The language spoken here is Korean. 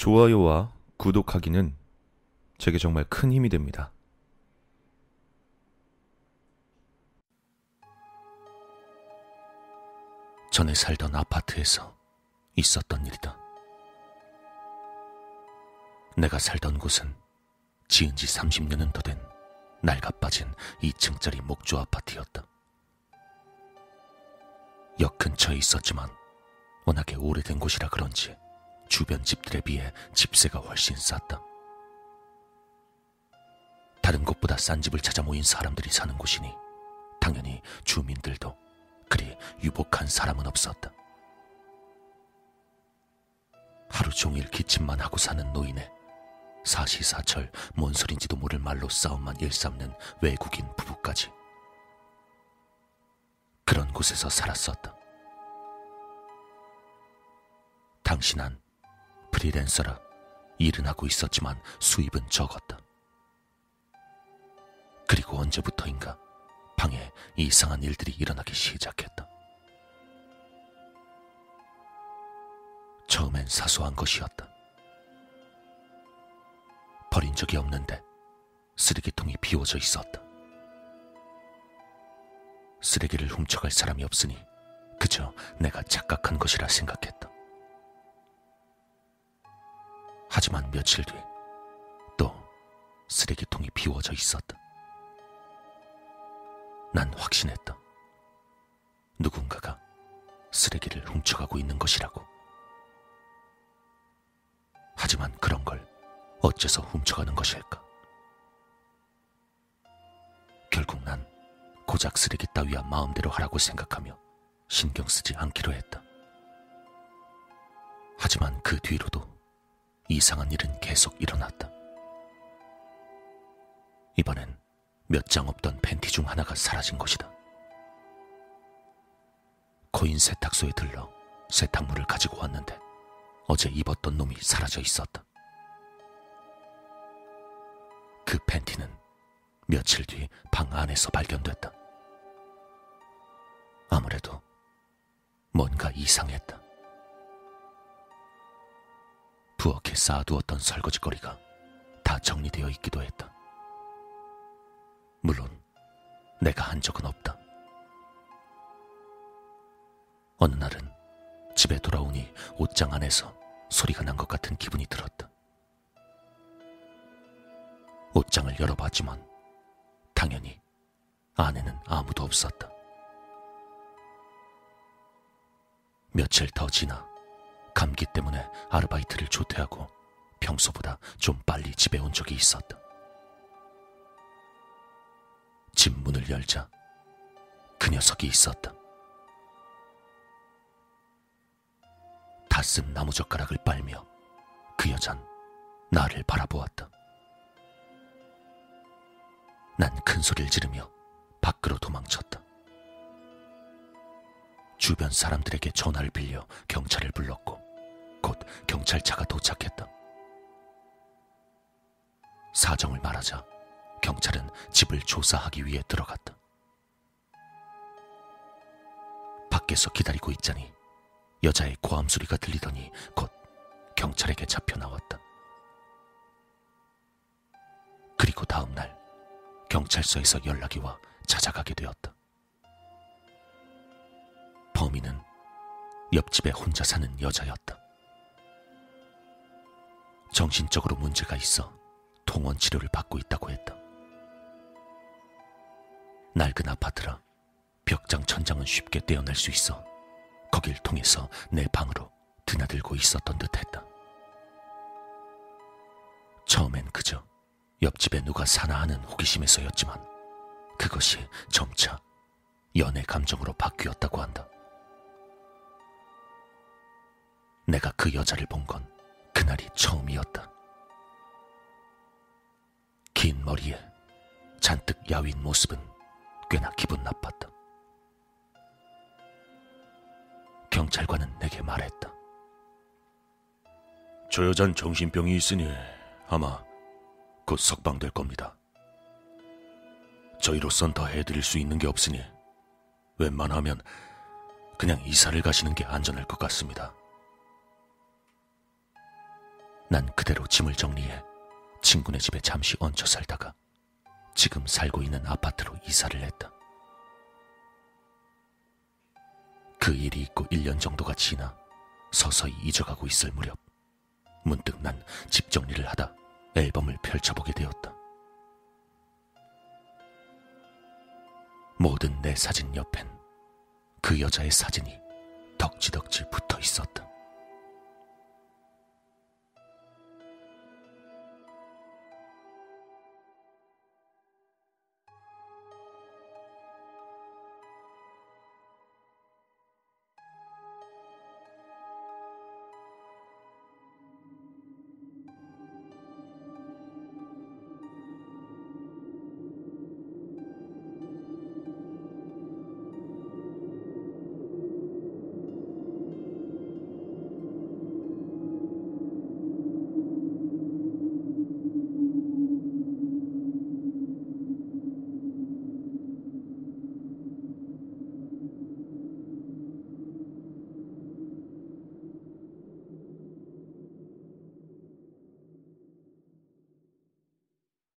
좋아요와 구독하기는 제게 정말 큰 힘이 됩니다. 전에 살던 아파트에서 있었던 일이다. 내가 살던 곳은 지은 지 30년은 더 된 낡아빠진 2층짜리 목조 아파트였다. 역 근처에 있었지만 워낙에 오래된 곳이라 그런지 주변 집들에 비해 집세가 훨씬 쌌다. 다른 곳보다 싼 집을 찾아 모인 사람들이 사는 곳이니 당연히 주민들도 그리 유복한 사람은 없었다. 하루 종일 기침만 하고 사는 노인에 사시사철 뭔 소린지도 모를 말로 싸움만 일삼는 외국인 부부까지 그런 곳에서 살았었다. 당신은 프리랜서라 일은 하고 있었지만 수입은 적었다. 그리고 언제부터인가 방에 이상한 일들이 일어나기 시작했다. 처음엔 사소한 것이었다. 버린 적이 없는데 쓰레기통이 비워져 있었다. 쓰레기를 훔쳐갈 사람이 없으니 그저 내가 착각한 것이라 생각했다. 하지만 며칠 뒤 또 쓰레기통이 비워져 있었다. 난 확신했다. 누군가가 쓰레기를 훔쳐가고 있는 것이라고. 하지만 그런 걸 어째서 훔쳐가는 것일까? 결국 난 고작 쓰레기 따위야 마음대로 하라고 생각하며 신경 쓰지 않기로 했다. 하지만 그 뒤로도 이상한 일은 계속 일어났다. 이번엔 몇 장 없던 팬티 중 하나가 사라진 것이다. 코인 세탁소에 들러 세탁물을 가지고 왔는데 어제 입었던 놈이 사라져 있었다. 그 팬티는 며칠 뒤 방 안에서 발견됐다. 아무래도 뭔가 이상했다. 부엌에 쌓아두었던 설거지거리가 다 정리되어 있기도 했다. 물론 내가 한 적은 없다. 어느 날은 집에 돌아오니 옷장 안에서 소리가 난 것 같은 기분이 들었다. 옷장을 열어봤지만 당연히 안에는 아무도 없었다. 며칠 더 지나 감기 때문에 아르바이트를 조퇴하고 평소보다 좀 빨리 집에 온 적이 있었다. 집 문을 열자 그 녀석이 있었다. 다 쓴 나무젓가락을 빨며 그 여잔 나를 바라보았다. 난 큰 소리를 지르며 밖으로 도망쳤다. 주변 사람들에게 전화를 빌려 경찰을 불렀고 곧 경찰차가 도착했다. 사정을 말하자 경찰은 집을 조사하기 위해 들어갔다. 밖에서 기다리고 있자니 여자의 고함 소리가 들리더니 곧 경찰에게 잡혀 나왔다. 그리고 다음 날 경찰서에서 연락이 와 찾아가게 되었다. 범인은 옆집에 혼자 사는 여자였다. 정신적으로 문제가 있어 통원 치료를 받고 있다고 했다. 낡은 아파트라 벽장 천장은 쉽게 떼어낼 수 있어 거길 통해서 내 방으로 드나들고 있었던 듯 했다. 처음엔 그저 옆집에 누가 사나 하는 호기심에서였지만 그것이 점차 연애 감정으로 바뀌었다고 한다. 내가 그 여자를 본 건 그날이 처음이었다. 긴 머리에 잔뜩 야윈 모습은 꽤나 기분 나빴다. 경찰관은 내게 말했다. 저 여잔 정신병이 있으니 아마 곧 석방될 겁니다. 저희로선 더 해드릴 수 있는 게 없으니 웬만하면 그냥 이사를 가시는 게 안전할 것 같습니다. 난 그대로 짐을 정리해 친구네 집에 잠시 얹혀 살다가 지금 살고 있는 아파트로 이사를 했다. 그 일이 있고 1년 정도가 지나 서서히 잊어가고 있을 무렵 문득 난 집 정리를 하다 앨범을 펼쳐보게 되었다. 모든 내 사진 옆엔 그 여자의 사진이 덕지덕지 붙어 있었다.